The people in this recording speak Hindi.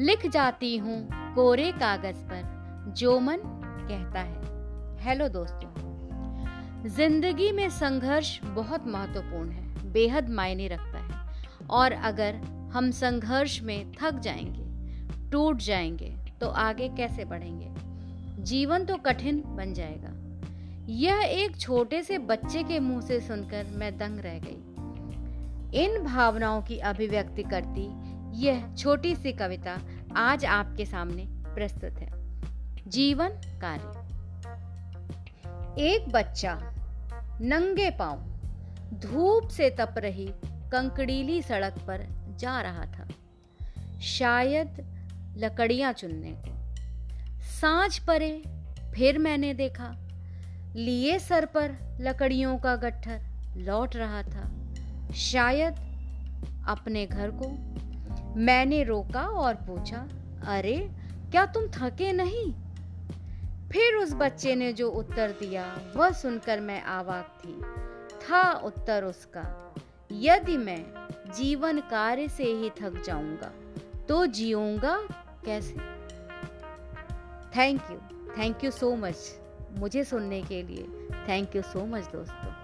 लिख जाती हूँ कोरे कागज़ पर, जो मन कहता है। हेलो दोस्तों। ज़िंदगी में संघर्ष बहुत महत्वपूर्ण है, बेहद मायने रखता है। और अगर हम संघर्ष में थक जाएँगे, टूट जाएँगे तो आगे कैसे बढ़ेंगे? जीवन तो कठिन बन जाएगा। यह एक छोटे से बच्चे के मुँह से सुनकर मैं दंग रह गई। इन भावनाओं की अभिव्यक्ति करती यह छोटी सी कविता आज आपके सामने प्रस्तुत है। जीवन कार्य। एक बच्चा नंगे पाँव धूप से तप रही कंकड़ीली सड़क पर जा रहा था। शायद लकड़ियाँ चुनने को। साँझ परे फिर मैंने देखा, लिए सर पर लकड़ियों का गट्ठर लौट रहा था। शायद अपने घर को मैंने रोका और पूछा, अरे, क्या तुम थके नहीं? फिर उस बच्चे ने जो उत्तर दिया, वह सुनकर मैं आवाक थी। था उत्तर उसका, यदि मैं जीवन कार्य से ही थक जाऊँगा तो जीऊँगा कैसे? Thank you thank you so much मुझे सुनने के लिए. थैंक यू सो मच दोस्तों.